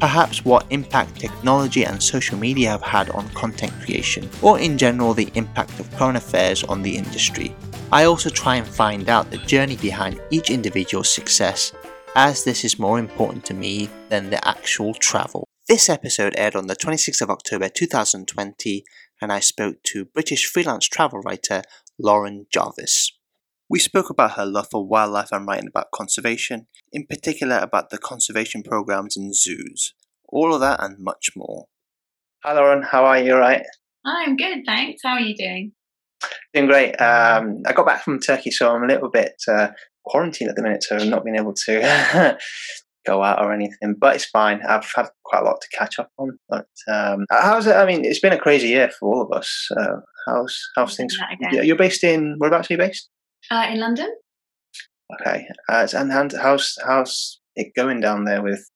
perhaps what impact technology and social media have had on content creation, or in general the impact of current affairs on the industry. I also try and find out the journey behind each individual's success, as this is more important to me than the actual travel. This episode aired on the 26th of October 2020, and I spoke to British freelance travel writer Lauren Jarvis. We spoke about her love for wildlife and writing about conservation, in particular about the conservation programs in zoos. All of that and much more. Hi Lauren, how are you? Right? I'm good, thanks. How are you doing? Doing great. Um, I got back from Turkey, so I'm a little bit uh, quarantined at the minute, so I've not been able to go out or anything. But it's fine. I've had quite a lot to catch up on. But um, how's it? I mean, it's been a crazy year for all of us. Uh, how's how's things? You're based in whereabouts are you based? Uh, in London. Okay, uh, and, how's how's it going down there with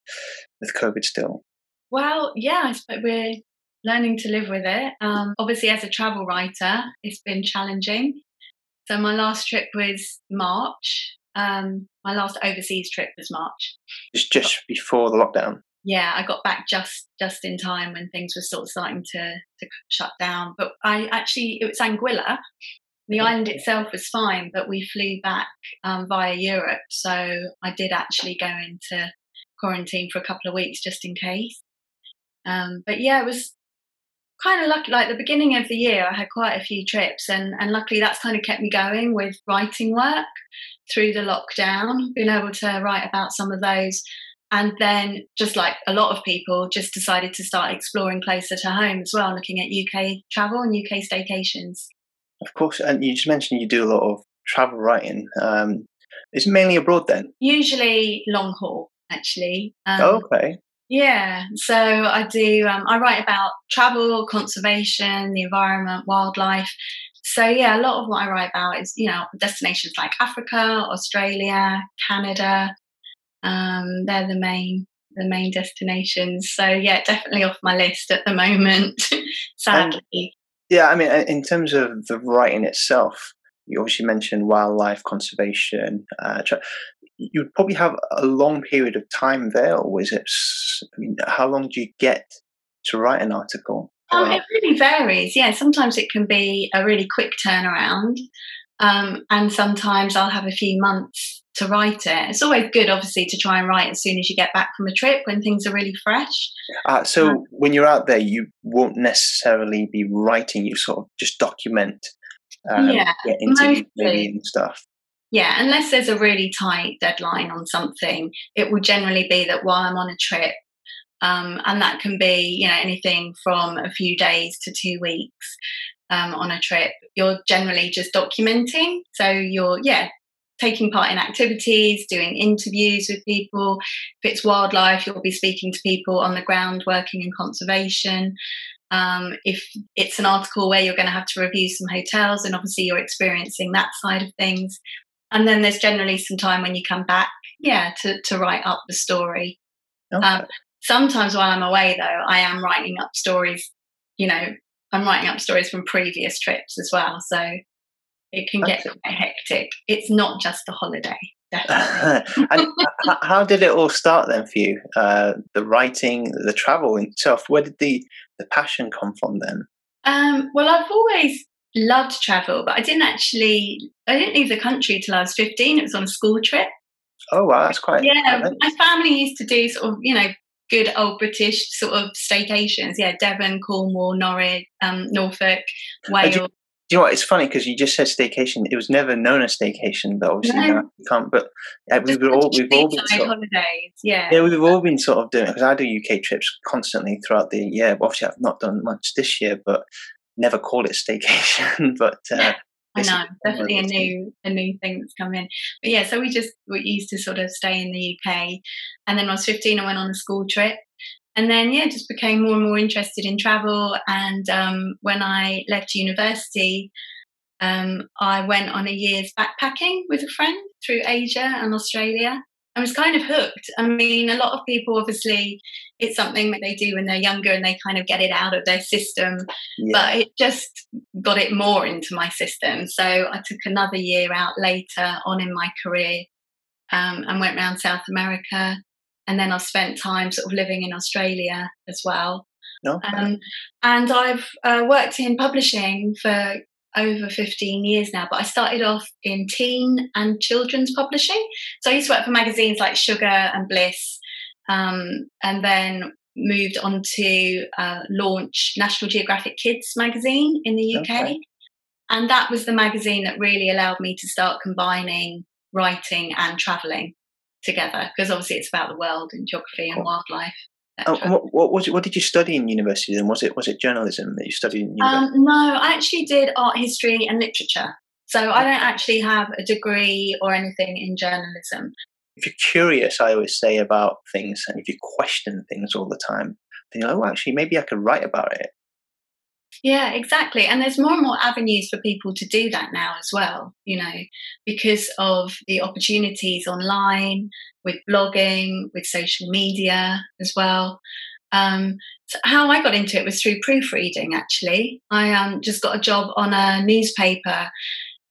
with COVID still? Well, yeah, but we're learning to live with it. Um, obviously, as a travel writer, it's been challenging. So my last trip was March. Um, my last overseas trip was March. It's just before the lockdown. Yeah, I got back just just in time when things were sort of starting to to shut down. But I actually it was Anguilla, the island itself was fine, but we flew back um, via Europe. So I did actually go into quarantine for a couple of weeks just in case. Um, but yeah, it was kind of lucky. Like the beginning of the year, I had quite a few trips, and, and luckily that's kind of kept me going with writing work through the lockdown, being able to write about some of those. And then, just like a lot of people, just decided to start exploring closer to home as well, looking at UK travel and UK staycations. Of course, and you just mentioned you do a lot of travel writing. Um, it's mainly abroad then. Usually long haul, actually. Um, oh, okay. Yeah, so I do. Um, I write about travel, conservation, the environment, wildlife. So yeah, a lot of what I write about is you know destinations like Africa, Australia, Canada. Um, they're the main the main destinations. So yeah, definitely off my list at the moment. sadly, yeah, I mean, in terms of the writing itself, you obviously mentioned wildlife conservation. Uh, you'd probably have a long period of time there, or is it? I mean, how long do you get to write an article? Um, it really varies. Yeah, sometimes it can be a really quick turnaround, um, and sometimes I'll have a few months to write it. It's always good, obviously, to try and write as soon as you get back from a trip when things are really fresh. Uh, so um, when you're out there, you won't necessarily be writing. You sort of just document, um, yeah, get interviews and stuff. Yeah, unless there's a really tight deadline on something, it will generally be that while I'm on a trip, um, and that can be you know anything from a few days to two weeks um, on a trip. You're generally just documenting, so you're yeah taking part in activities, doing interviews with people. If it's wildlife, you'll be speaking to people on the ground working in conservation. Um, if it's an article where you're going to have to review some hotels, and obviously you're experiencing that side of things. And then there's generally some time when you come back, yeah, to, to write up the story. Okay. Um, sometimes while I'm away, though, I am writing up stories. You know, I'm writing up stories from previous trips as well. So it can get quite hectic. It's not just a holiday. Definitely. and how did it all start then for you? Uh, the writing, the travel itself. Where did the the passion come from then? Um, well, I've always loved travel, but I didn't actually. I didn't leave the country till I was fifteen. It was on a school trip. Oh wow, that's quite. Yeah, my family used to do sort of, you know, good old British sort of staycations. Yeah, Devon, Cornwall, Norwich, um, Norfolk, Wales you know what? It's funny because you just said staycation. It was never known as staycation, but obviously no. you can't. But uh, we've all we've all been sort of, holidays. Yeah, yeah, we've all been sort of doing it because I do UK trips constantly throughout the year. Obviously, I've not done much this year, but never call it staycation. but uh, I know definitely a new a new thing that's come in. But yeah, so we just we used to sort of stay in the UK, and then when I was fifteen, I went on a school trip and then yeah just became more and more interested in travel and um, when i left university um, I went on a year's backpacking with a friend through Asia and Australia. I was kind of hooked. I mean, a lot of people obviously it's something that they do when they're younger and they kind of get it out of their system, yeah. but it just got it more into my system. So I took another year out later on in my career um, and went around South America. And then I've spent time sort of living in Australia as well. Okay. Um, and I've uh, worked in publishing for over 15 years now, but I started off in teen and children's publishing. So I used to work for magazines like Sugar and Bliss, um, and then moved on to uh, launch National Geographic Kids magazine in the UK. Okay. And that was the magazine that really allowed me to start combining writing and traveling together because obviously it's about the world and geography and wildlife. Oh, what, what, was it, what did you study in university then? Was it was it journalism that you studied in university? Um, no, I actually did art history and literature. So I don't actually have a degree or anything in journalism. If you're curious, I always say about things, and if you question things all the time, then you're like, oh, actually, maybe I could write about it. Yeah, exactly. And there's more and more avenues for people to do that now as well, you know, because of the opportunities online, with blogging, with social media as well. Um, so how I got into it was through proofreading, actually. I um, just got a job on a newspaper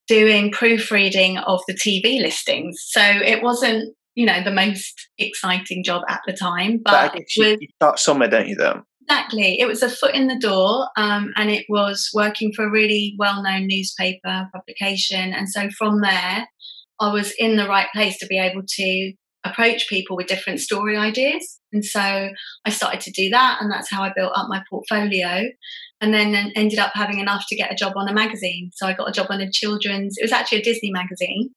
doing proofreading of the TV listings. So it wasn't, you know, the most exciting job at the time. But, but you, you start somewhere, don't you, though? Exactly. It was a foot in the door, um, and it was working for a really well known newspaper publication. And so from there, I was in the right place to be able to approach people with different story ideas. And so I started to do that, and that's how I built up my portfolio. And then ended up having enough to get a job on a magazine. So I got a job on a children's, it was actually a Disney magazine.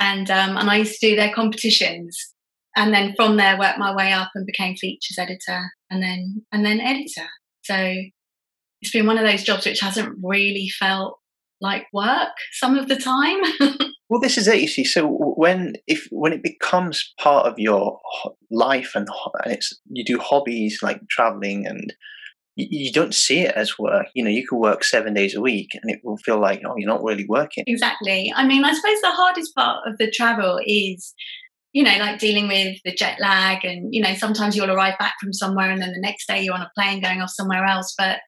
And, um, and I used to do their competitions and then from there worked my way up and became features editor and then and then editor so it's been one of those jobs which hasn't really felt like work some of the time well this is it you see so when if when it becomes part of your life and, and it's you do hobbies like traveling and you don't see it as work. You know, you could work seven days a week and it will feel like, oh, you're not really working. Exactly. I mean, I suppose the hardest part of the travel is you know, like dealing with the jet lag, and you know, sometimes you'll arrive back from somewhere, and then the next day you're on a plane going off somewhere else. But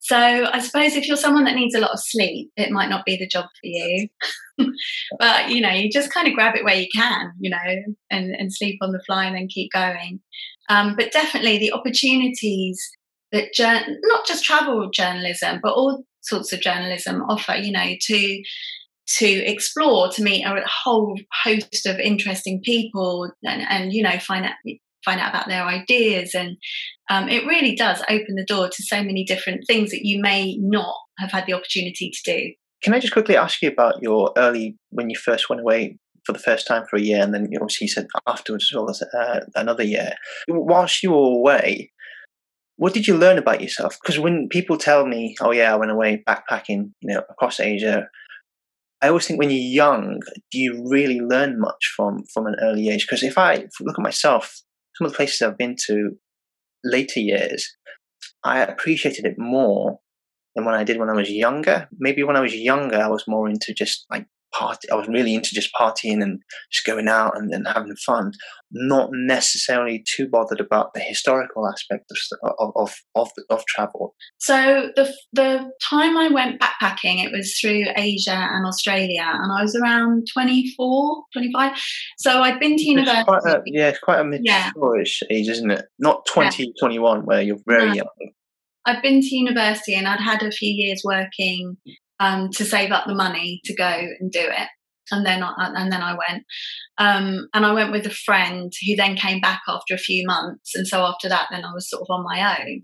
so I suppose if you're someone that needs a lot of sleep, it might not be the job for you. but you know, you just kind of grab it where you can, you know, and and sleep on the fly and then keep going. Um, but definitely the opportunities that not just travel journalism, but all sorts of journalism offer, you know, to to explore, to meet a whole host of interesting people, and, and you know find out find out about their ideas, and um, it really does open the door to so many different things that you may not have had the opportunity to do. Can I just quickly ask you about your early when you first went away for the first time for a year, and then obviously you said afterwards as well as uh, another year. Whilst you were away, what did you learn about yourself? Because when people tell me, "Oh yeah, I went away backpacking, you know, across Asia," I always think when you're young, do you really learn much from from an early age? Because if I look at myself, some of the places I've been to later years, I appreciated it more than when I did when I was younger. Maybe when I was younger, I was more into just like party. I was really into just partying and just going out and, and having fun, not necessarily too bothered about the historical aspect of of of, of, of travel. So the the time I went backpacking, it was through Asia and Australia, and I was around 24, 25. So I'd been to university. It's a, yeah, it's quite a mature-ish yeah. age, isn't it? Not 20, yeah. 21, where you're very no. young. I'd been to university and I'd had a few years working um, to save up the money to go and do it. And then I, and then I went, um, and I went with a friend who then came back after a few months, and so after that, then I was sort of on my own.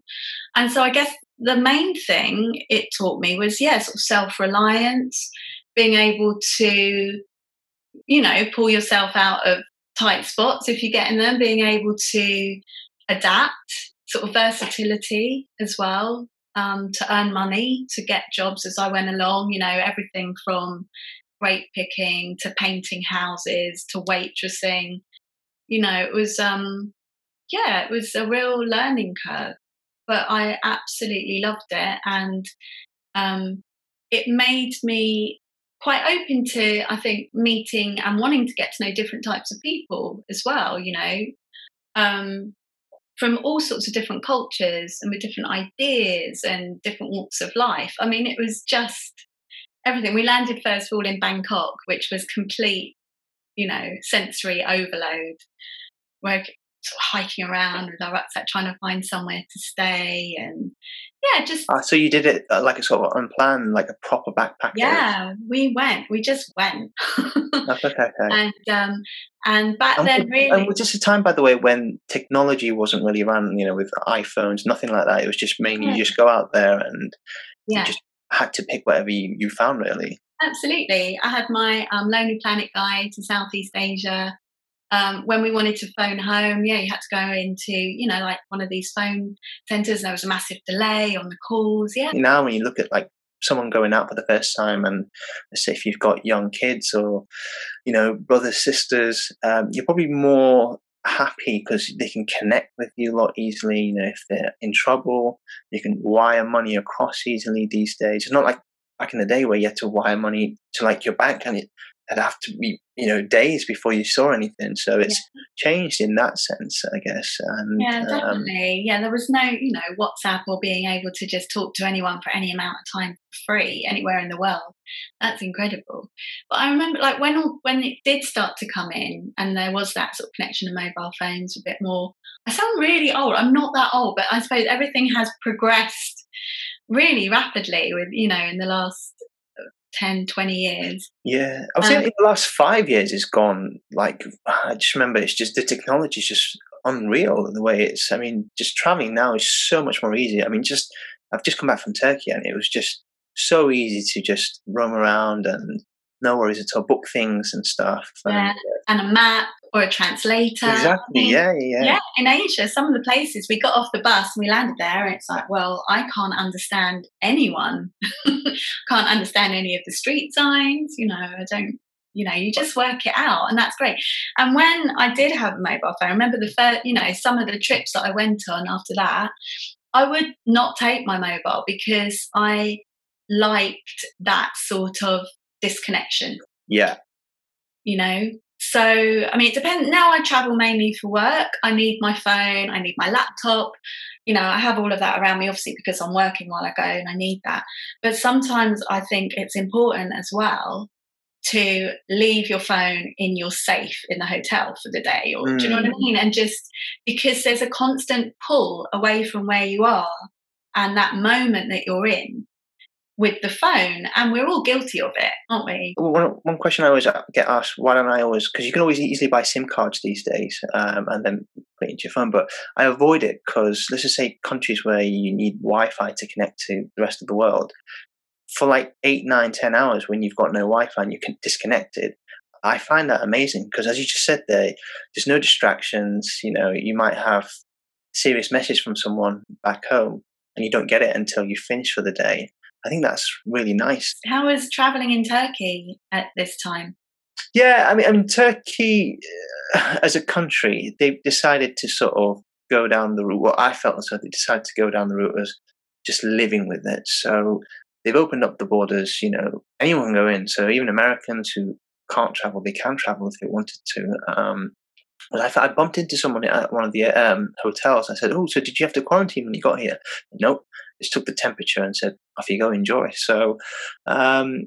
And so I guess the main thing it taught me was yeah, sort of self reliance, being able to, you know, pull yourself out of tight spots if you get in them, being able to adapt, sort of versatility as well um, to earn money, to get jobs as I went along, you know, everything from grape picking to painting houses to waitressing. You know, it was, um, yeah, it was a real learning curve, but I absolutely loved it. And um, it made me quite open to, I think, meeting and wanting to get to know different types of people as well, you know, um, from all sorts of different cultures and with different ideas and different walks of life. I mean, it was just everything. We landed first of all in Bangkok, which was complete, you know, sensory overload. We're sort of hiking around with our rucksack trying to find somewhere to stay and yeah just ah, so you did it uh, like a sort of unplanned like a proper backpack yeah we went we just went okay, okay. and um and back and then was, really and was this a time by the way when technology wasn't really around you know with iphones nothing like that it was just mainly yeah. you just go out there and yeah. you just had to pick whatever you, you found really absolutely i had my um, lonely planet guide to southeast asia um, when we wanted to phone home, yeah, you had to go into, you know, like one of these phone centres. There was a massive delay on the calls. Yeah. Now, when you look at like someone going out for the first time, and let's say if you've got young kids or, you know, brothers, sisters, um, you're probably more happy because they can connect with you a lot easily. You know, if they're in trouble, you can wire money across easily these days. It's not like back in the day where you had to wire money to like your bank and it, it'd have to be you know days before you saw anything. So it's yeah. changed in that sense i guess. And yeah um, definitely. Um, yeah there was no you know whatsapp or being able to just talk to anyone for any amount of time free anywhere in the world. That's incredible. But i remember like when when it did start to come in and there was that sort of connection to mobile phones a bit more i sound really old. I'm not that old but i suppose everything has progressed really rapidly with you know in the last 10, 20 years. Yeah. I was um, saying in the last five years it's gone like I just remember it's just the technology is just unreal the way it's I mean, just traveling now is so much more easy. I mean just I've just come back from Turkey and it was just so easy to just roam around and no worries at all, book things and stuff. Yeah. And, and a map or a translator. Exactly. yeah, yeah, yeah. In Asia, some of the places we got off the bus and we landed there, and it's like, well, I can't understand anyone. can't understand any of the street signs. You know, I don't. You know, you just work it out, and that's great. And when I did have a mobile phone, I remember the first, you know, some of the trips that I went on after that, I would not take my mobile because I liked that sort of disconnection. Yeah. You know, so, I mean, it depends. Now I travel mainly for work. I need my phone, I need my laptop. You know, I have all of that around me, obviously, because I'm working while I go and I need that. But sometimes I think it's important as well to leave your phone in your safe in the hotel for the day, or mm. do you know what I mm. mean? And just because there's a constant pull away from where you are and that moment that you're in with the phone, and we're all guilty of it, aren't we? One, one question I always get asked: Why don't I always? Because you can always easily buy SIM cards these days, um, and then put it into your phone. But I avoid it because let's just say countries where you need Wi-Fi to connect to the rest of the world for like eight, nine, ten hours when you've got no Wi-Fi and you can disconnected. I find that amazing because, as you just said, there, there's no distractions. You know, you might have serious message from someone back home, and you don't get it until you finish for the day I think that's really nice. How was traveling in Turkey at this time? Yeah, I mean, I mean, Turkey uh, as a country, they've decided to sort of go down the route. What I felt as though they decided to go down the route as just living with it. So they've opened up the borders. You know, anyone can go in. So even Americans who can't travel, they can travel if they wanted to. Um, I, I bumped into someone at one of the um, hotels. I said, "Oh, so did you have to quarantine when you got here?" Nope. Just took the temperature and said, "Off you go, enjoy." So um,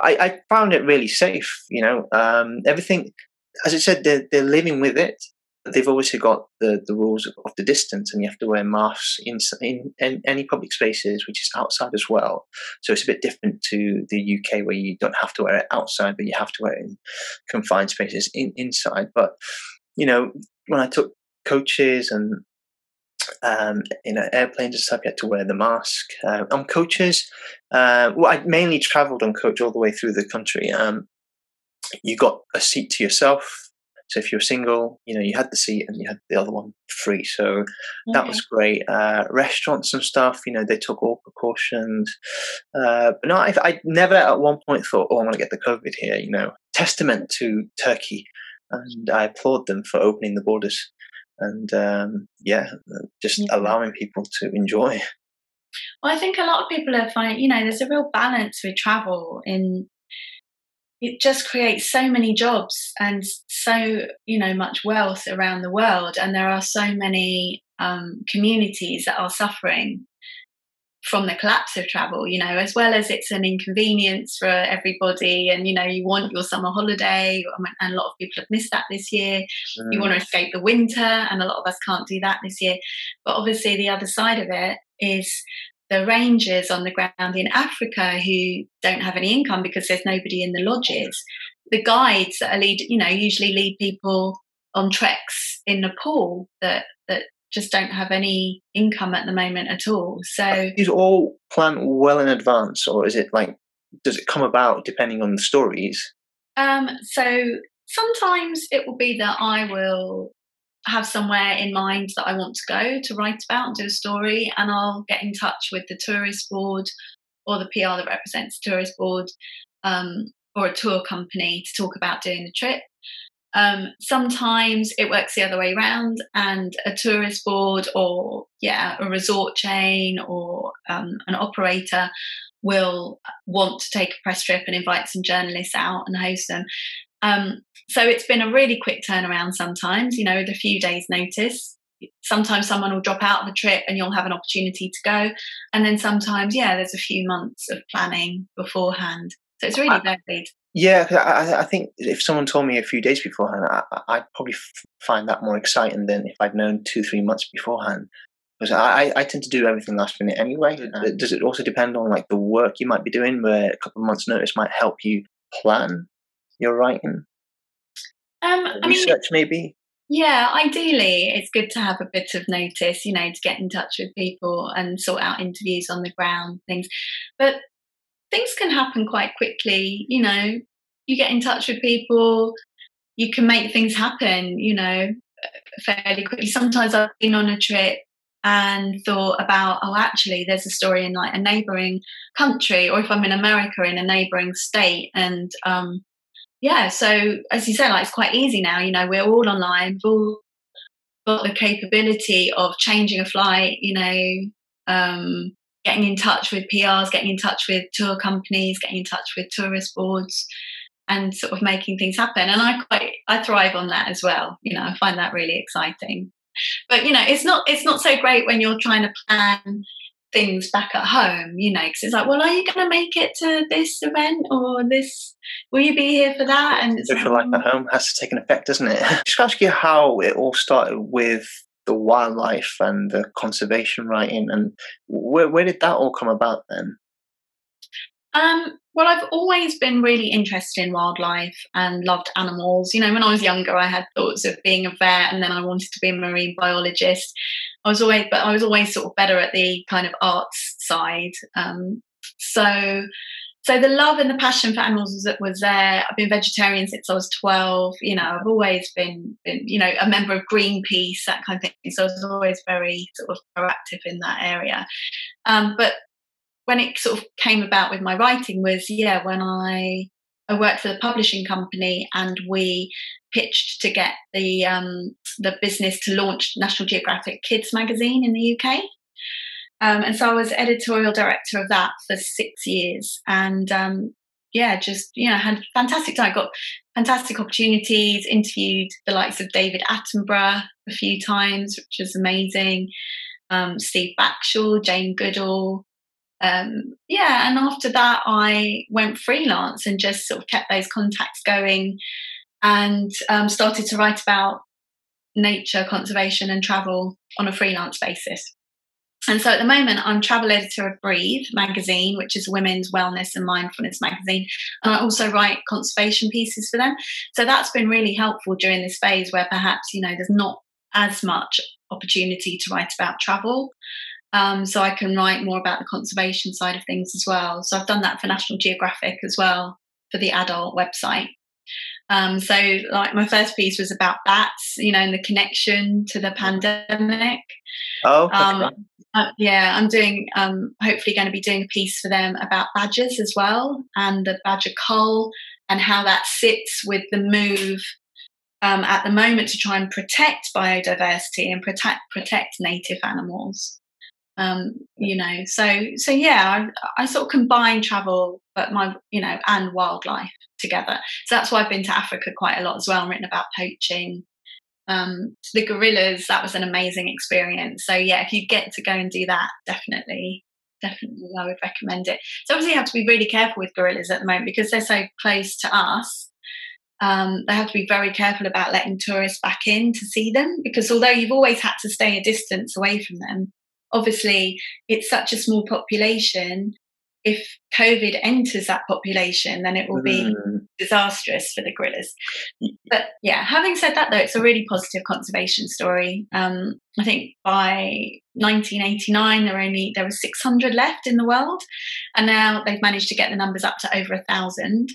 I, I, found it really safe. You know, um, everything, as I said, they're, they're living with it. They've obviously got the, the rules of the distance, and you have to wear masks in, in, in any public spaces, which is outside as well. So it's a bit different to the UK, where you don't have to wear it outside, but you have to wear it in confined spaces in, inside. But you know, when I took coaches and um, you know airplanes and stuff, you had to wear the mask. Uh, on coaches, uh, well, I mainly travelled on coach all the way through the country. Um, you got a seat to yourself. So if you're single, you know you had the seat and you had the other one free. So okay. that was great. Uh, restaurants and stuff, you know, they took all precautions. Uh, but no, I, I never at one point thought, oh, I'm going to get the COVID here. You know, testament to Turkey and I applaud them for opening the borders and um, yeah, just yeah. allowing people to enjoy. Well, I think a lot of people are finding, you know, there's a real balance with travel in it just creates so many jobs and so you know much wealth around the world and there are so many um, communities that are suffering from the collapse of travel you know as well as it's an inconvenience for everybody and you know you want your summer holiday and a lot of people have missed that this year mm. you want to escape the winter and a lot of us can't do that this year but obviously the other side of it is the rangers on the ground in Africa who don't have any income because there's nobody in the lodges. The guides that are lead, you know, usually lead people on treks in Nepal that that just don't have any income at the moment at all. So these all planned well in advance, or is it like does it come about depending on the stories? Um, so sometimes it will be that I will have somewhere in mind that I want to go to write about and do a story, and I'll get in touch with the tourist board or the PR that represents the tourist board um, or a tour company to talk about doing the trip. Um, sometimes it works the other way around, and a tourist board or yeah, a resort chain or um, an operator will want to take a press trip and invite some journalists out and host them. Um, so it's been a really quick turnaround sometimes, you know, with a few days' notice. Sometimes someone will drop out of the trip and you'll have an opportunity to go. And then sometimes, yeah, there's a few months of planning beforehand. So it's really varied. Yeah, I, I, think if someone told me a few days beforehand, I, would probably find that more exciting than if I'd known two, three months beforehand. Because I, I tend to do everything last minute anyway. Mm-hmm. Does it also depend on like the work you might be doing, where a couple of months' notice might help you plan your writing? Um, I research, mean, maybe. Yeah, ideally, it's good to have a bit of notice, you know, to get in touch with people and sort out interviews on the ground, things. But things can happen quite quickly, you know. You get in touch with people, you can make things happen, you know, fairly quickly. Sometimes I've been on a trip and thought about, oh, actually, there's a story in like a neighboring country, or if I'm in America, in a neighboring state, and um, yeah, so as you say, like it's quite easy now. You know, we're all online. We've all got the capability of changing a flight. You know, um, getting in touch with PRs, getting in touch with tour companies, getting in touch with tourist boards, and sort of making things happen. And I quite I thrive on that as well. You know, I find that really exciting. But you know, it's not it's not so great when you're trying to plan things back at home, you know, because it's like, well, are you going to make it to this event or this? Will you be here for that? And social life at home has to take an effect, doesn't it? Just ask you how it all started with the wildlife and the conservation writing, and where where did that all come about then? Um, well, I've always been really interested in wildlife and loved animals. You know, when I was younger, I had thoughts of being a vet, and then I wanted to be a marine biologist. I was always, but I was always sort of better at the kind of arts side. Um, so, so the love and the passion for animals was, was there. I've been vegetarian since I was twelve. You know, I've always been, been, you know, a member of Greenpeace, that kind of thing. So I was always very sort of proactive in that area. Um, but when it sort of came about with my writing was, yeah, when I I worked for the publishing company, and we pitched to get the um, the business to launch National Geographic Kids magazine in the UK. Um, and so I was editorial director of that for six years, and um, yeah, just you know had fantastic time. Got fantastic opportunities. Interviewed the likes of David Attenborough a few times, which was amazing. Um, Steve Backshall, Jane Goodall, um, yeah, and after that, I went freelance and just sort of kept those contacts going and um, started to write about nature, conservation, and travel on a freelance basis. And so at the moment, I'm travel editor of Breathe magazine, which is women's wellness and mindfulness magazine. And I also write conservation pieces for them. So that's been really helpful during this phase where perhaps, you know, there's not as much opportunity to write about travel. Um, so I can write more about the conservation side of things as well. So I've done that for National Geographic as well for the adult website. Um, so, like my first piece was about bats, you know, and the connection to the pandemic. Oh, um, right. uh, yeah, I'm doing. Um, hopefully, going to be doing a piece for them about badgers as well, and the badger cull, and how that sits with the move um, at the moment to try and protect biodiversity and protect protect native animals. Um, you know, so so yeah, I, I sort of combine travel, but my you know, and wildlife together. So that's why I've been to Africa quite a lot as well, and written about poaching. Um, the gorillas, that was an amazing experience. So yeah, if you get to go and do that, definitely, definitely, I would recommend it. So obviously, you have to be really careful with gorillas at the moment because they're so close to us um, they have to be very careful about letting tourists back in to see them because although you've always had to stay a distance away from them, obviously it's such a small population. If COVID enters that population, then it will be mm. disastrous for the gorillas. But yeah, having said that, though, it's a really positive conservation story. Um, I think by 1989 there were only there were 600 left in the world, and now they've managed to get the numbers up to over a thousand.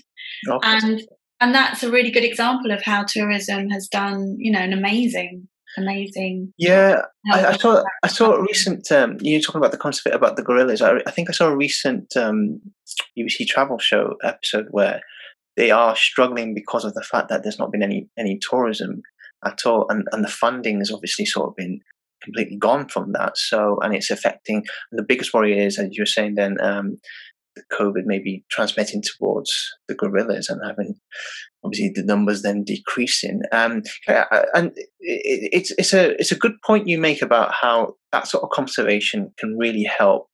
And and that's a really good example of how tourism has done you know an amazing amazing. Yeah I, I, saw i saw a recent um, you talking about the concept about the gorillas I, I, think i saw a recent um, bbc travel show episode where they are struggling because of the fact that there's not been any any tourism at all and and the funding has obviously sort of been completely gone from that so and it's affecting the biggest worry is as you were saying then um, COVID maybe transmitting towards the gorillas and having obviously the numbers then decreasing. Um, and it's it's a it's a good point you make about how that sort of conservation can really help.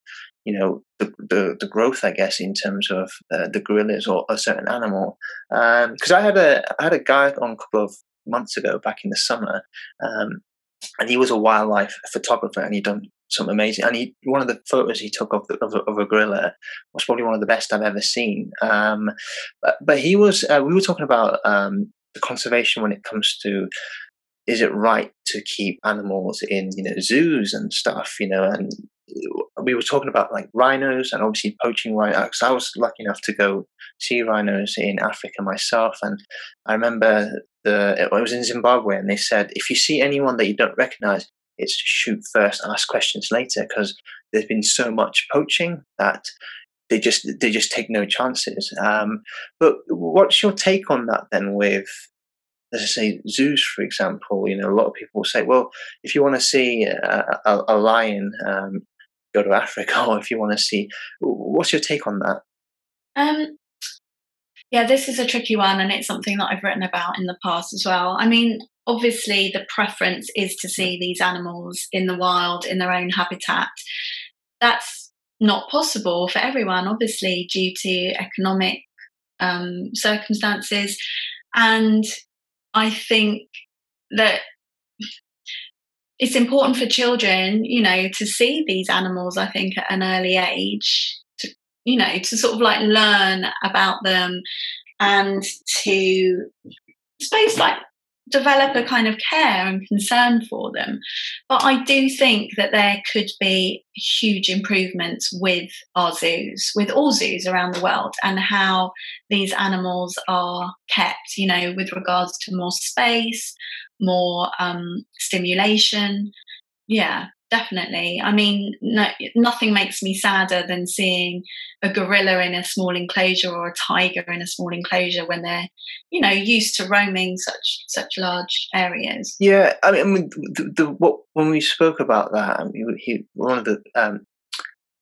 You know the, the, the growth, I guess, in terms of uh, the gorillas or a certain animal. Because um, I had a I had a guy on a couple of months ago, back in the summer, um, and he was a wildlife photographer, and he'd done some amazing. And he, one of the photos he took of, the, of, of, a gorilla was probably one of the best I've ever seen. Um, but, but, he was. Uh, we were talking about um, the conservation when it comes to is it right to keep animals in you know zoos and stuff you know and we were talking about like rhinos and obviously poaching rhinos i was lucky enough to go see rhinos in africa myself and i remember the it was in zimbabwe and they said if you see anyone that you don't recognize it's shoot first, ask questions later because there's been so much poaching that they just they just take no chances. Um, but what's your take on that then? With let's say zoos, for example, you know a lot of people will say, well, if you want to see a, a, a lion, um, go to Africa, or if you want to see, what's your take on that? Um, yeah, this is a tricky one, and it's something that I've written about in the past as well. I mean, obviously the preference is to see these animals in the wild in their own habitat. That's not possible for everyone, obviously, due to economic um, circumstances. And I think that it's important for children, you know, to see these animals, I think, at an early age, you know, to sort of like learn about them and to suppose like develop a kind of care and concern for them. But I do think that there could be huge improvements with our zoos, with all zoos around the world, and how these animals are kept, you know, with regards to more space, more um, stimulation. Yeah, definitely. I mean, no, nothing makes me sadder than seeing a gorilla in a small enclosure or a tiger in a small enclosure when they're, you know, used to roaming such such large areas. Yeah, I mean, the, the what when we spoke about that, I mean, he, one of the um,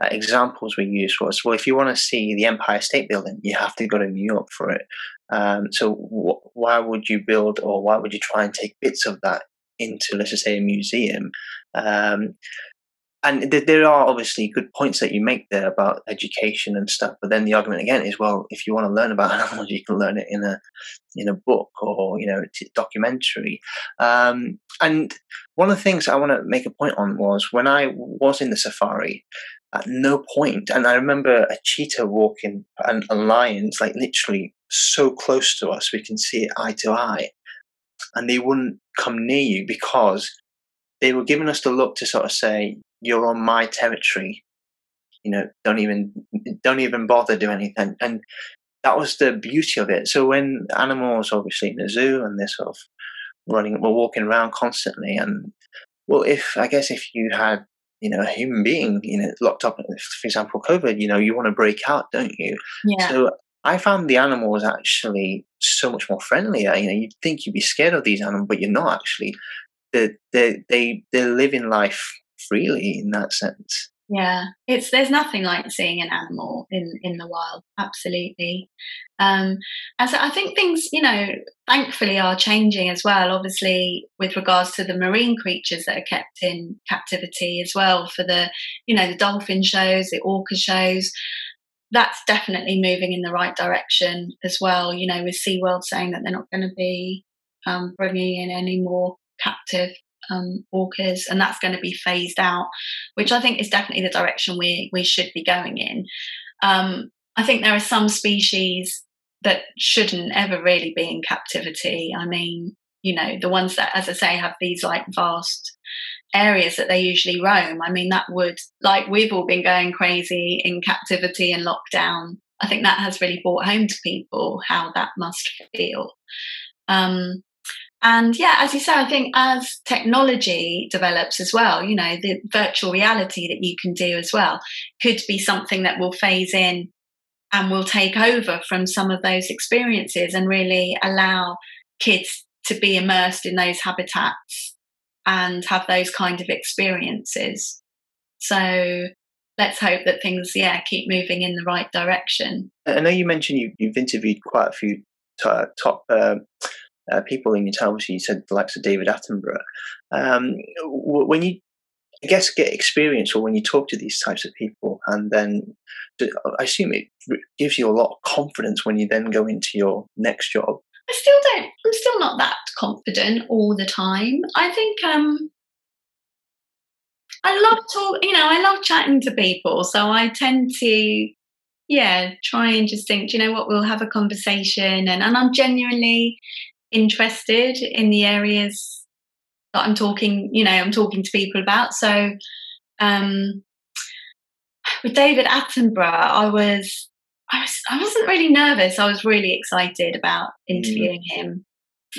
uh, examples we used was, well, if you want to see the Empire State Building, you have to go to New York for it. Um, so wh- why would you build or why would you try and take bits of that into, let's just say, a museum. Um, and th- there are obviously good points that you make there about education and stuff. But then the argument again is, well, if you want to learn about animals, you can learn it in a in a book or you know t- documentary. Um, and one of the things I want to make a point on was when I was in the safari. At no point, and I remember a cheetah walking and, and lions like literally so close to us, we can see it eye to eye and they wouldn't come near you because they were giving us the look to sort of say, "You're on my territory." You know, don't even don't even bother do anything. And that was the beauty of it. So when animals, obviously in a zoo, and they're sort of running, we're walking around constantly, and well, if I guess if you had you know, a human being, you know, locked up, for example, COVID, you know, you want to break out, don't you? Yeah. So I found the animals actually so much more friendlier. You know, you'd think you'd be scared of these animals, but you're not actually. They they they they live in life freely in that sense. yeah. It's there's nothing like seeing an animal in in the wild. Absolutely. Um and so i think things you know thankfully are changing as well obviously with regards to the marine creatures that are kept in captivity as well for the you know the dolphin shows the orca shows. That's definitely moving in the right direction as well. You know with seaworld saying that they're not going to be um, bringing in any more captive um, orcas, and that's going to be phased out, which I think is definitely the direction we we should be going in. Um, I think there are some species that shouldn't ever really be in captivity. I mean, you know, the ones that, as I say, have these like vast areas that they usually roam. I mean, that would, like, we've all been going crazy in captivity and lockdown. I think that has really brought home to people how that must feel. Um, and yeah, as you say, I think as technology develops as well, you know, the virtual reality that you can do as well could be something that will phase in and will take over from some of those experiences and really allow kids to be immersed in those habitats and have those kind of experiences. So let's hope that things, yeah, keep moving in the right direction. I know you mentioned you, have interviewed quite a few t- top uh, uh, people in your time. Obviously, you said the likes of David Attenborough. Um, when you, I guess, get experience, or when you talk to these types of people, and then I assume it gives you a lot of confidence when you then go into your next job. I still don't. I'm still not that confident all the time. I think um, I love talk. You know, I love chatting to people, so I tend to yeah, try and just think, Do you know what, we'll have a conversation. And, and I'm genuinely interested in the areas that I'm talking, you know, I'm talking to people about. So um, with David Attenborough, I was, I was, I wasn't really nervous. I was really excited about interviewing mm. him.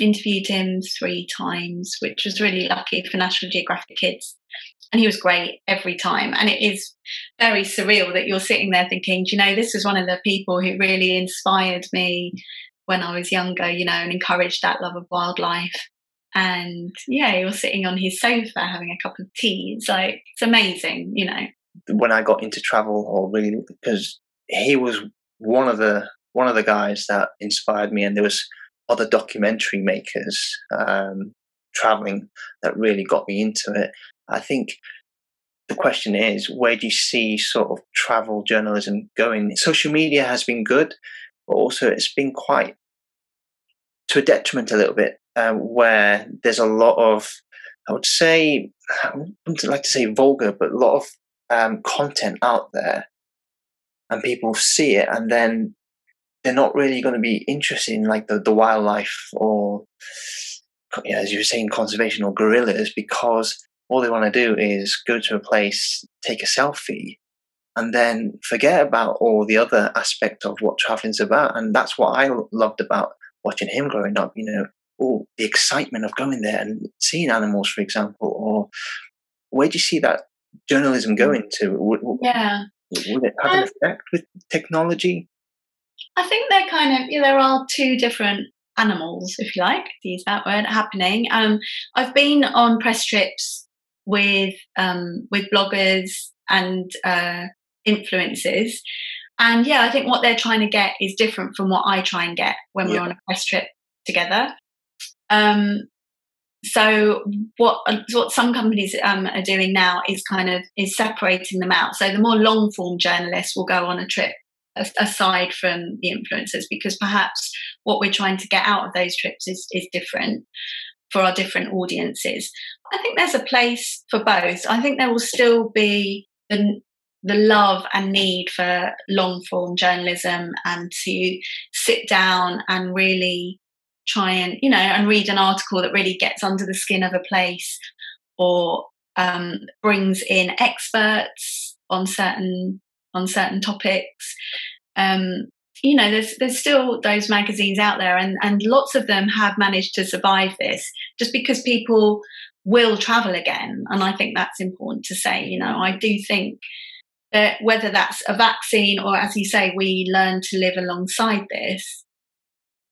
Interviewed him three times, which was really lucky for National Geographic Kids. And he was great every time. And it is very surreal that you're sitting there thinking, you know, this is one of the people who really inspired me when I was younger, you know, and encouraged that love of wildlife. And yeah, he was sitting on his sofa having a cup of tea. It's like, it's amazing, you know. When I got into travel, or really, because he was one of the one of the guys that inspired me, and there was other documentary makers um, traveling that really got me into it. I think the question is, where do you see sort of travel journalism going? Social media has been good, but also it's been quite to a detriment a little bit, um, where there's a lot of, I would say, I wouldn't like to say vulgar, but a lot of um, content out there, and people see it, and then they're not really going to be interested in like the, the wildlife or, yeah, as you were saying, conservation or gorillas, because all they want to do is go to a place, take a selfie, and then forget about all the other aspect of what traveling's about. And that's what I loved about watching him growing up. You know, all the excitement of going there and seeing animals, for example. Or where do you see that journalism going to? Would, yeah, would it have um, an effect with technology? I think they're kind of yeah, there are two different animals, if you like, to use that word, happening. Um, I've been on press trips with um, with bloggers and uh, influences. And yeah, I think what they're trying to get is different from what I try and get when yeah. we're on a press trip together. Um, so what what some companies um, are doing now is kind of is separating them out. So the more long form journalists will go on a trip aside from the influencers because perhaps what we're trying to get out of those trips is is different for our different audiences. I think there's a place for both. I think there will still be the the love and need for long form journalism and to sit down and really try and you know and read an article that really gets under the skin of a place or um, brings in experts on certain on certain topics. Um, you know there's there's still those magazines out there and and lots of them have managed to survive this just because people will travel again. And i think that's important to say you know i do think that whether that's a vaccine or, as you say, we learn to live alongside this,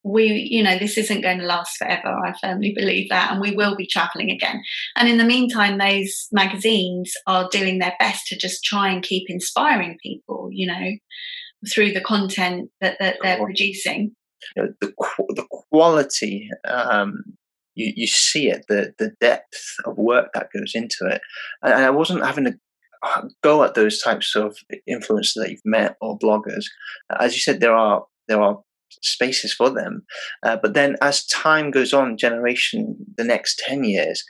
we, you know, this isn't going to last forever. I firmly believe that, and we will be traveling again. And in the meantime, those magazines are doing their best to just try and keep inspiring people, you know, through the content that, that they're producing. You know, the the quality, um, you you see it, the the depth of work that goes into it, and, I wasn't having uh, go at those types of influencers that you've met or bloggers. As you said, there are there are spaces for them. Uh, but then as time goes on, generation, the next 10 years,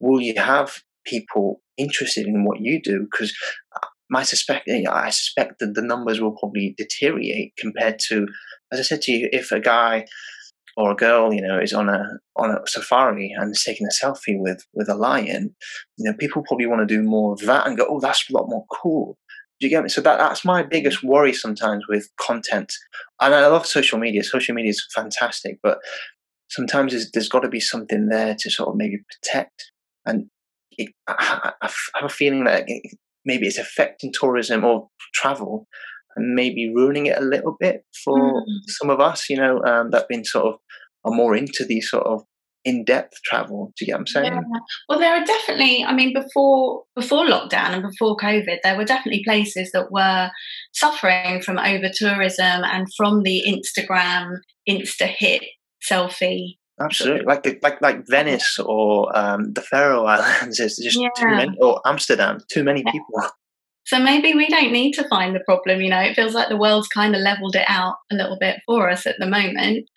will you have people interested in what you do? Because I suspect, I suspect that the numbers will probably deteriorate compared to, as I said to you, if a guy or a girl, you know, is on a on a safari and is taking a selfie with with a lion, you know, people probably want to do more of that and go, oh, that's a lot more cool. Do you get me? So that, that's my biggest worry sometimes with content. And I love social media. Social media is fantastic, but sometimes there's, there's got to be something there to sort of maybe protect. And it, I, I have a feeling that it, maybe it's affecting tourism or travel and maybe ruining it a little bit for mm-hmm. some of us, you know, um, that been sort of are more into these sort of in-depth travel. Do you get what I'm saying? Yeah. Well, there are definitely. I mean, before before lockdown and before COVID, there were definitely places that were suffering from over tourism and from the Instagram insta hit selfie. Absolutely, like like like Venice or um, the Faroe Islands. is just yeah. too many, or Amsterdam. Too many yeah. people. So maybe we don't need to find the problem. You know, it feels like the world's kind of leveled it out a little bit for us at the moment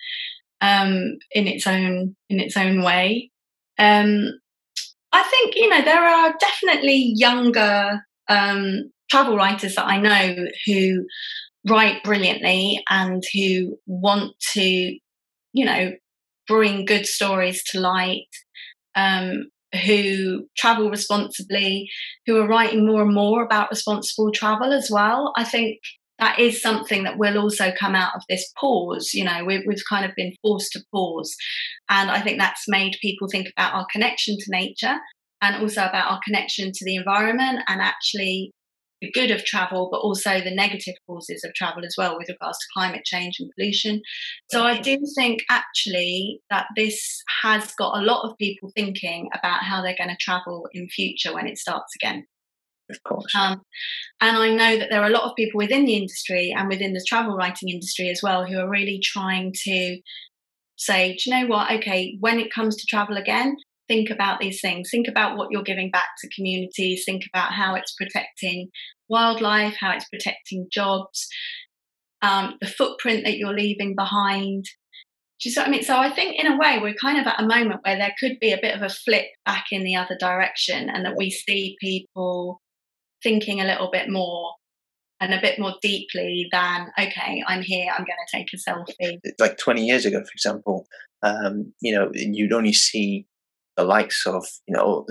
um, in its own in its own way. Um, I think you know there are definitely younger um, travel writers that I know who write brilliantly and who want to, you know, bring good stories to light. Um, who travel responsibly, who are writing more and more about responsible travel as well. I think that is something that will also come out of this pause. You know, we've, we've kind of been forced to pause. And I think that's made people think about our connection to nature and also about our connection to the environment and actually the good of travel, but also the negative causes of travel as well with regards to climate change and pollution. So I do think actually that this has got a lot of people thinking about how they're going to travel in future when it starts again of course. Um, and I know that there are a lot of people within the industry and within the travel writing industry as well who are really trying to say, do you know what? Okay, when it comes to travel again, think about these things. Think about what you're giving back to communities. Think about how it's protecting wildlife, how it's protecting jobs, um, the footprint that you're leaving behind. Do you see what I mean? So I think in a way we're kind of at a moment where there could be a bit of a flip back in the other direction and that we see people thinking a little bit more and a bit more deeply than okay i'm here i'm going to take a selfie like 20 years ago for example um, you know you'd only see the likes of you know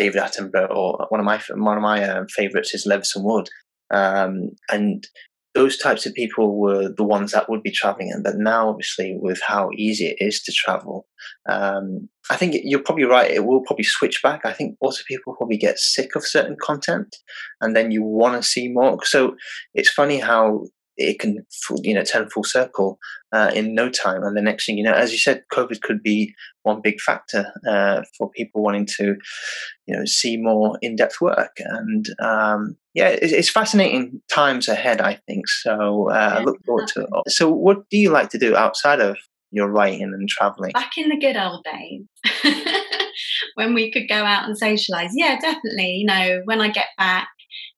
david attenborough or one of my one of my um, favorites is levison wood um, and those types of people were the ones that would be traveling. And but now, obviously, with how easy it is to travel, um, I think you're probably right. It will probably switch back. I think also people probably get sick of certain content, and then you want to see more. So it's funny how it can you know turn full circle uh, in no time. And the next thing you know as you said covid could be one big factor uh, for people wanting to you know see more in-depth work. And um, yeah it's, it's, fascinating times ahead i think. So uh, i look forward to it so what do you like to do outside of your writing and traveling? Back in the good old days. When we could go out and socialize yeah definitely. You know when i get back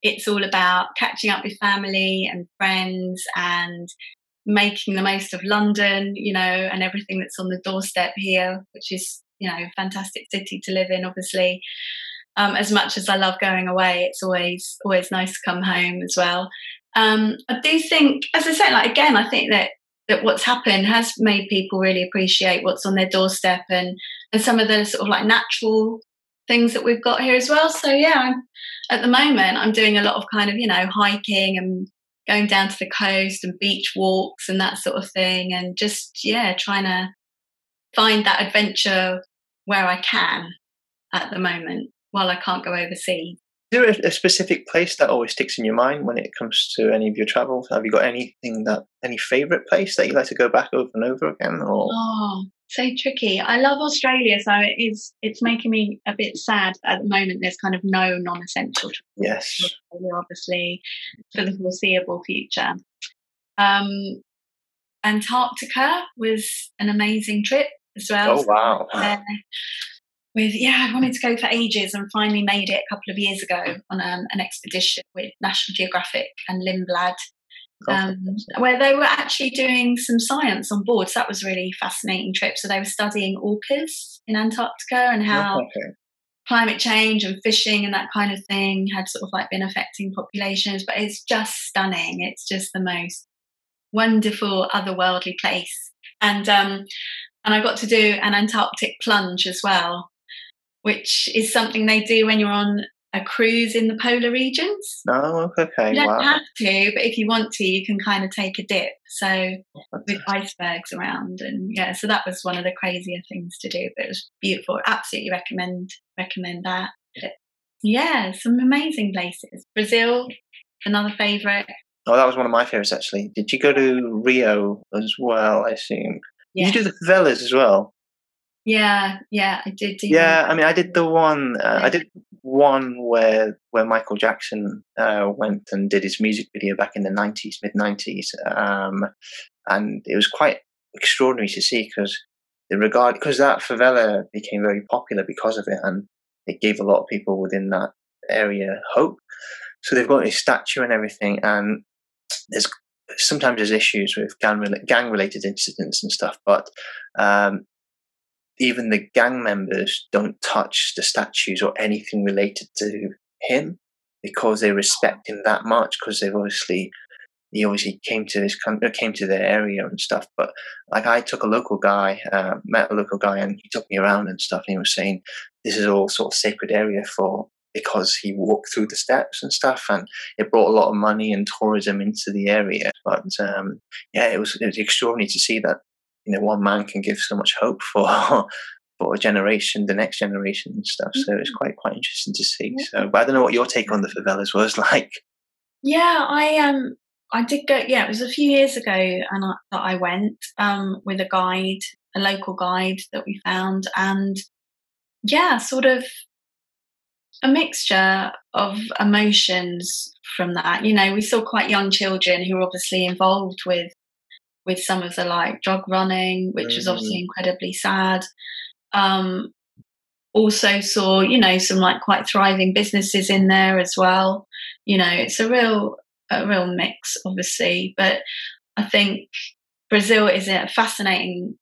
it's all about catching up with family and friends and making the most of London, you know, and everything that's on the doorstep here, which is, you know, a fantastic city to live in, obviously. Um, as much as I love going away, it's always always nice to come home as well. Um, I do think, as I said, like again, I think that that what's happened has made people really appreciate what's on their doorstep and and some of the sort of like natural things that we've got here as well. So yeah, I'm, at the moment I'm doing a lot of kind of you know hiking and going down to the coast and beach walks and that sort of thing, and just yeah, trying to find that adventure where I can at the moment while I can't go overseas. Is there a, a, specific place that always sticks in your mind when it comes to any of your travels? Have you got anything that any favorite place that you like to go back over and over again? Or oh, so tricky. I love Australia, so it is. It's making me a bit sad at the moment. There's kind of no non-essential. Yes, obviously, for the foreseeable future. Um, Antarctica was an amazing trip as well. Oh wow! Uh, with yeah, I wanted to go for ages and finally made it a couple of years ago on um, an expedition with National Geographic and Lindblad, um, where they were actually doing some science on board. So that was really fascinating trip. So they were studying orcas in Antarctica and how okay. climate change and fishing and that kind of thing had sort of like been affecting populations. But it's just stunning. It's just the most wonderful otherworldly place. And um, and I got to do an Antarctic plunge as well, which is something they do when you're on a cruise in the polar regions. Oh, okay. You don't wow. have to, but if you want to, you can kind of take a dip. So with icebergs around, and yeah, so that was one of the crazier things to do. But it was beautiful. Absolutely recommend recommend that. But yeah, some amazing places. Brazil, another favourite. Oh, that was one of my favourites actually. Did you go to Rio as well? I assume. Yeah. Did you do the favelas as well? Yeah, yeah, I did. yeah, I mean, I did the one. Uh, I did one where where Michael Jackson uh, went and did his music video back in the nineties, mid nineties, um, and it was quite extraordinary to see because the regard because that favela became very popular because of it, and it gave a lot of people within that area hope. So they've got a statue and everything, and there's sometimes there's issues with gang gang related incidents and stuff, but um, even the gang members don't touch the statues or anything related to him because they respect him that much because they've obviously he obviously came to this country, came to their area and stuff. But like I took a local guy, uh, met a local guy, and he took me around and stuff. And he was saying this is all sort of sacred area for because he walked through the steps and stuff, and it brought a lot of money and tourism into the area. But um, yeah, it was it was extraordinary to see that you know one man can give so much hope for for a generation, the next generation and stuff. So it's mm-hmm. quite quite interesting to see. So, but I don't know what your take on the favelas was like. Yeah, I um I did go. Yeah, it was a few years ago, and I, that I went um with a guide, a local guide that we found, and yeah, sort of a mixture of emotions from that. You know, we saw quite young children who were obviously involved with with some of the like drug running, which mm-hmm. was obviously mm. incredibly sad. Um, also saw, you know, some like quite thriving businesses in there as well. You know, it's a real a real mix, obviously. But I think Brazil is a fascinating,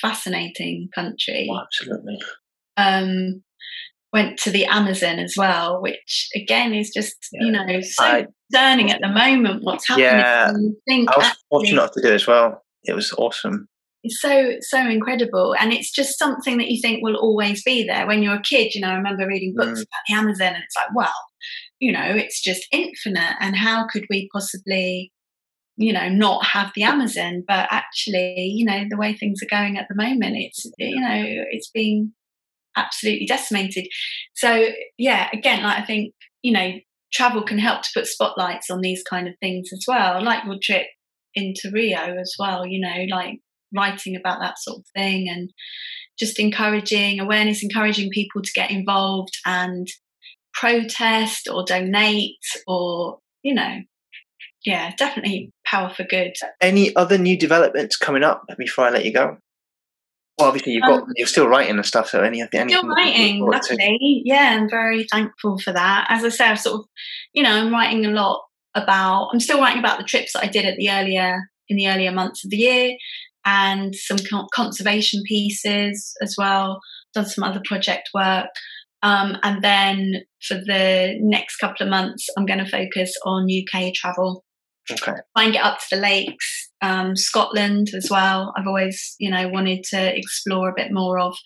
fascinating country. Oh, absolutely. Um, went to the Amazon as well, which again is just yeah. you know so I, concerning at the moment. What's happening? Yeah, I was fortunate to do it as well. It was awesome. It's so so incredible, and it's just something that you think will always be there. When you're a kid, you know, I remember reading books mm. about the Amazon, and it's like, well, you know, it's just infinite, and how could we possibly you know not have the amazon but actually you know the way things are going at the moment it's you know it's being absolutely decimated. So yeah, again, like I think you know travel can help to put spotlights on these kind of things as well, like your trip into Rio as well. You know, like writing about that sort of thing and just encouraging awareness, encouraging people to get involved and protest or donate or you know yeah definitely power for good any other new developments coming up before i let you go well, obviously you've got um, you're still writing and stuff. So any anything still writing, luckily, yeah, I'm very thankful for that. As I say, I've sort of, you know, I'm writing a lot about. I'm still writing about the trips that I did at the earlier in the earlier months of the year, and some conservation pieces as well. Done some other project work. Um, and then for the next couple of months, I'm going to focus on UK travel. Okay. Try and get up to the lakes, um, Scotland as well. I've always, you know, wanted to explore a bit more of,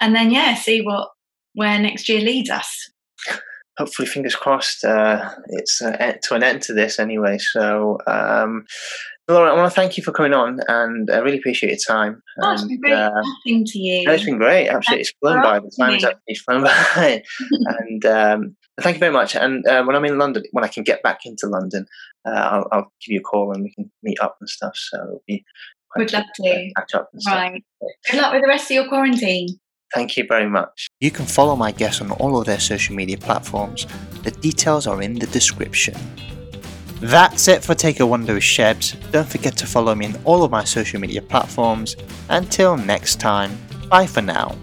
and then yeah, see what where next year leads us. Hopefully, fingers crossed. Uh, it's uh, to an end to this anyway. So, um, Laura, I want to thank you for coming on, and I really appreciate your time. Oh, it's been great uh, to you. It's been great. Absolutely, it's flown by. The time's actually flown by, and um, Thank you very much. And uh, when I'm in London, when I can get back into London, uh, I'll, I'll, give you a call and we can meet up and stuff. So it'll be. Would love to. Catch up Right. Good luck with the rest of your quarantine. Thank you very much. You can follow my guests on all of their social media platforms. The details are in the description. That's it for Take a Wonder with Shebs. Don't forget to follow me on all of my social media platforms. Until next time, bye for now.